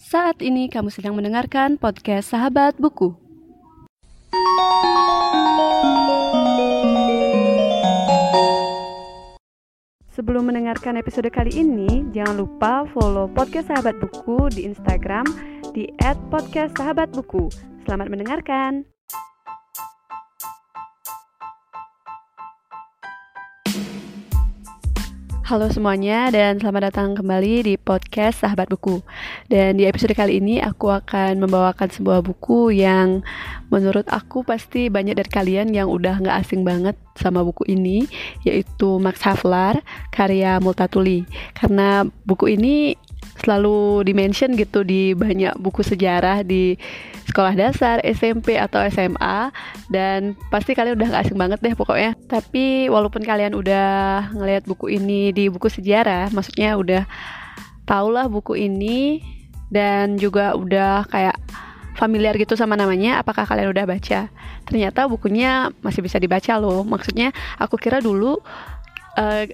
Saat ini kamu sedang mendengarkan podcast Sahabat Buku. Sebelum mendengarkan episode kali ini, jangan lupa follow podcast Sahabat Buku di Instagram di @podcastsahabatbuku. Selamat mendengarkan. Halo semuanya dan selamat datang kembali di podcast Sahabat Buku. Dan di episode kali ini aku akan membawakan sebuah buku yang menurut aku pasti banyak dari kalian yang udah nggak asing banget sama buku ini, yaitu Max Havelaar karya Multatuli. Karena buku ini selalu dimention gitu di banyak buku sejarah di sekolah dasar, SMP atau SMA dan pasti kalian udah gak asing banget deh pokoknya. Tapi walaupun kalian udah ngelihat buku ini di buku sejarah, maksudnya udah tau lah buku ini dan juga udah kayak familiar gitu sama namanya, apakah kalian udah baca? Ternyata bukunya masih bisa dibaca loh. Maksudnya aku kira dulu uh,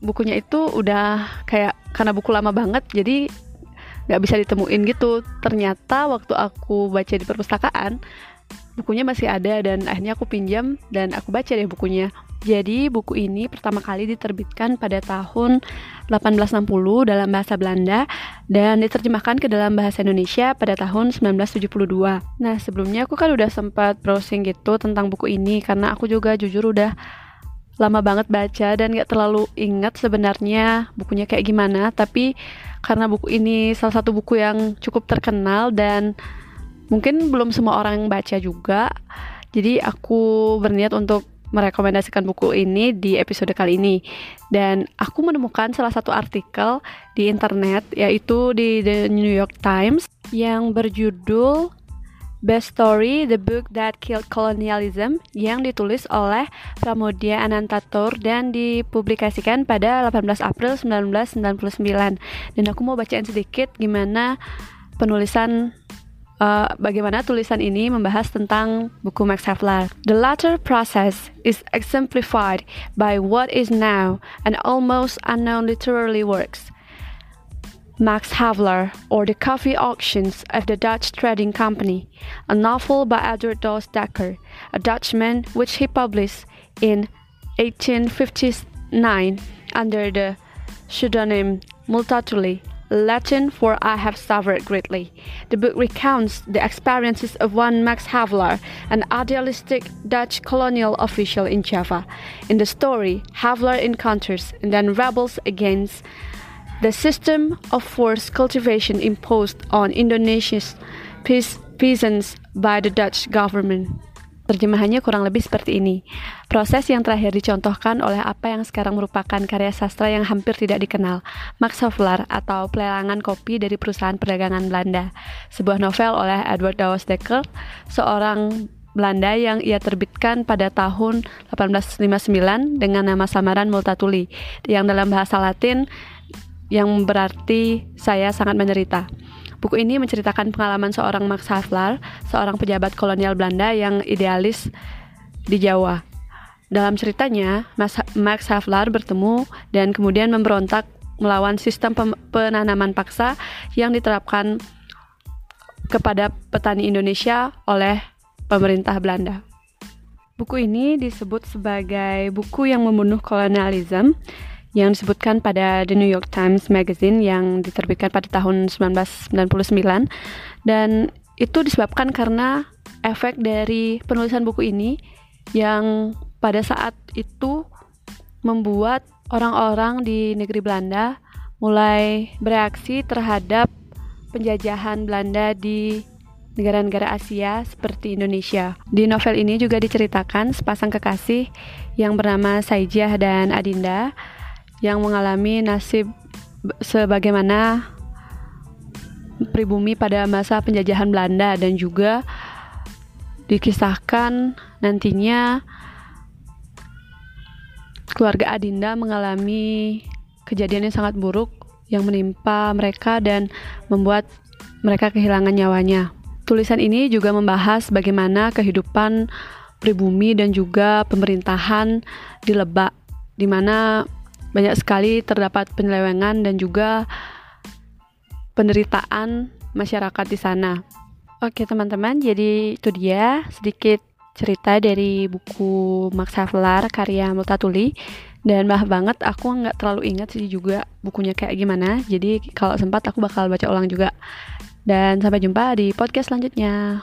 bukunya itu udah kayak karena buku lama banget jadi nggak bisa ditemuin gitu ternyata waktu aku baca di perpustakaan bukunya masih ada dan akhirnya aku pinjam dan aku baca deh bukunya jadi buku ini pertama kali diterbitkan pada tahun 1860 dalam bahasa Belanda dan diterjemahkan ke dalam bahasa Indonesia pada tahun 1972. Nah sebelumnya aku kan udah sempat browsing gitu tentang buku ini karena aku juga jujur udah lama banget baca dan gak terlalu ingat sebenarnya bukunya kayak gimana tapi karena buku ini salah satu buku yang cukup terkenal dan mungkin belum semua orang baca juga. Jadi aku berniat untuk merekomendasikan buku ini di episode kali ini. Dan aku menemukan salah satu artikel di internet yaitu di The New York Times yang berjudul Best Story, The Book That Killed Colonialism yang ditulis oleh Pramodia Anantatur dan dipublikasikan pada 18 April 1999. Dan aku mau bacain sedikit gimana penulisan uh, bagaimana tulisan ini membahas tentang buku Max Havelaar. The latter process is exemplified by what is now an almost unknown literary works. Max Havelaar or The Coffee Auctions of the Dutch Trading Company, a novel by Edward Dos Dekker, a Dutchman which he published in 1859 under the pseudonym Multatuli, Latin for I have suffered greatly. The book recounts the experiences of one Max Havelaar, an idealistic Dutch colonial official in Java. In the story, Havelaar encounters and then rebels against the system of forced cultivation imposed on Indonesia's peasants by the Dutch government. Terjemahannya kurang lebih seperti ini. Proses yang terakhir dicontohkan oleh apa yang sekarang merupakan karya sastra yang hampir tidak dikenal, Max Havelaar atau Pelelangan Kopi dari Perusahaan Perdagangan Belanda. Sebuah novel oleh Edward Dawes Dekker, seorang Belanda yang ia terbitkan pada tahun 1859 dengan nama samaran Multatuli, yang dalam bahasa Latin yang berarti saya sangat menderita. Buku ini menceritakan pengalaman seorang Max Havelaar, seorang pejabat kolonial Belanda yang idealis di Jawa. Dalam ceritanya, Max Havelaar bertemu dan kemudian memberontak melawan sistem penanaman paksa yang diterapkan kepada petani Indonesia oleh pemerintah Belanda. Buku ini disebut sebagai buku yang membunuh kolonialisme yang disebutkan pada The New York Times Magazine yang diterbitkan pada tahun 1999 dan itu disebabkan karena efek dari penulisan buku ini yang pada saat itu membuat orang-orang di negeri Belanda mulai bereaksi terhadap penjajahan Belanda di negara-negara Asia seperti Indonesia. Di novel ini juga diceritakan sepasang kekasih yang bernama Saijah dan Adinda yang mengalami nasib sebagaimana pribumi pada masa penjajahan Belanda dan juga dikisahkan nantinya keluarga Adinda mengalami kejadian yang sangat buruk yang menimpa mereka dan membuat mereka kehilangan nyawanya. Tulisan ini juga membahas bagaimana kehidupan pribumi dan juga pemerintahan di Lebak, di mana banyak sekali terdapat penyelewengan dan juga penderitaan masyarakat di sana. Oke teman-teman, jadi itu dia sedikit cerita dari buku Max Havelaar karya Multatuli dan maaf banget aku nggak terlalu ingat sih juga bukunya kayak gimana jadi kalau sempat aku bakal baca ulang juga dan sampai jumpa di podcast selanjutnya.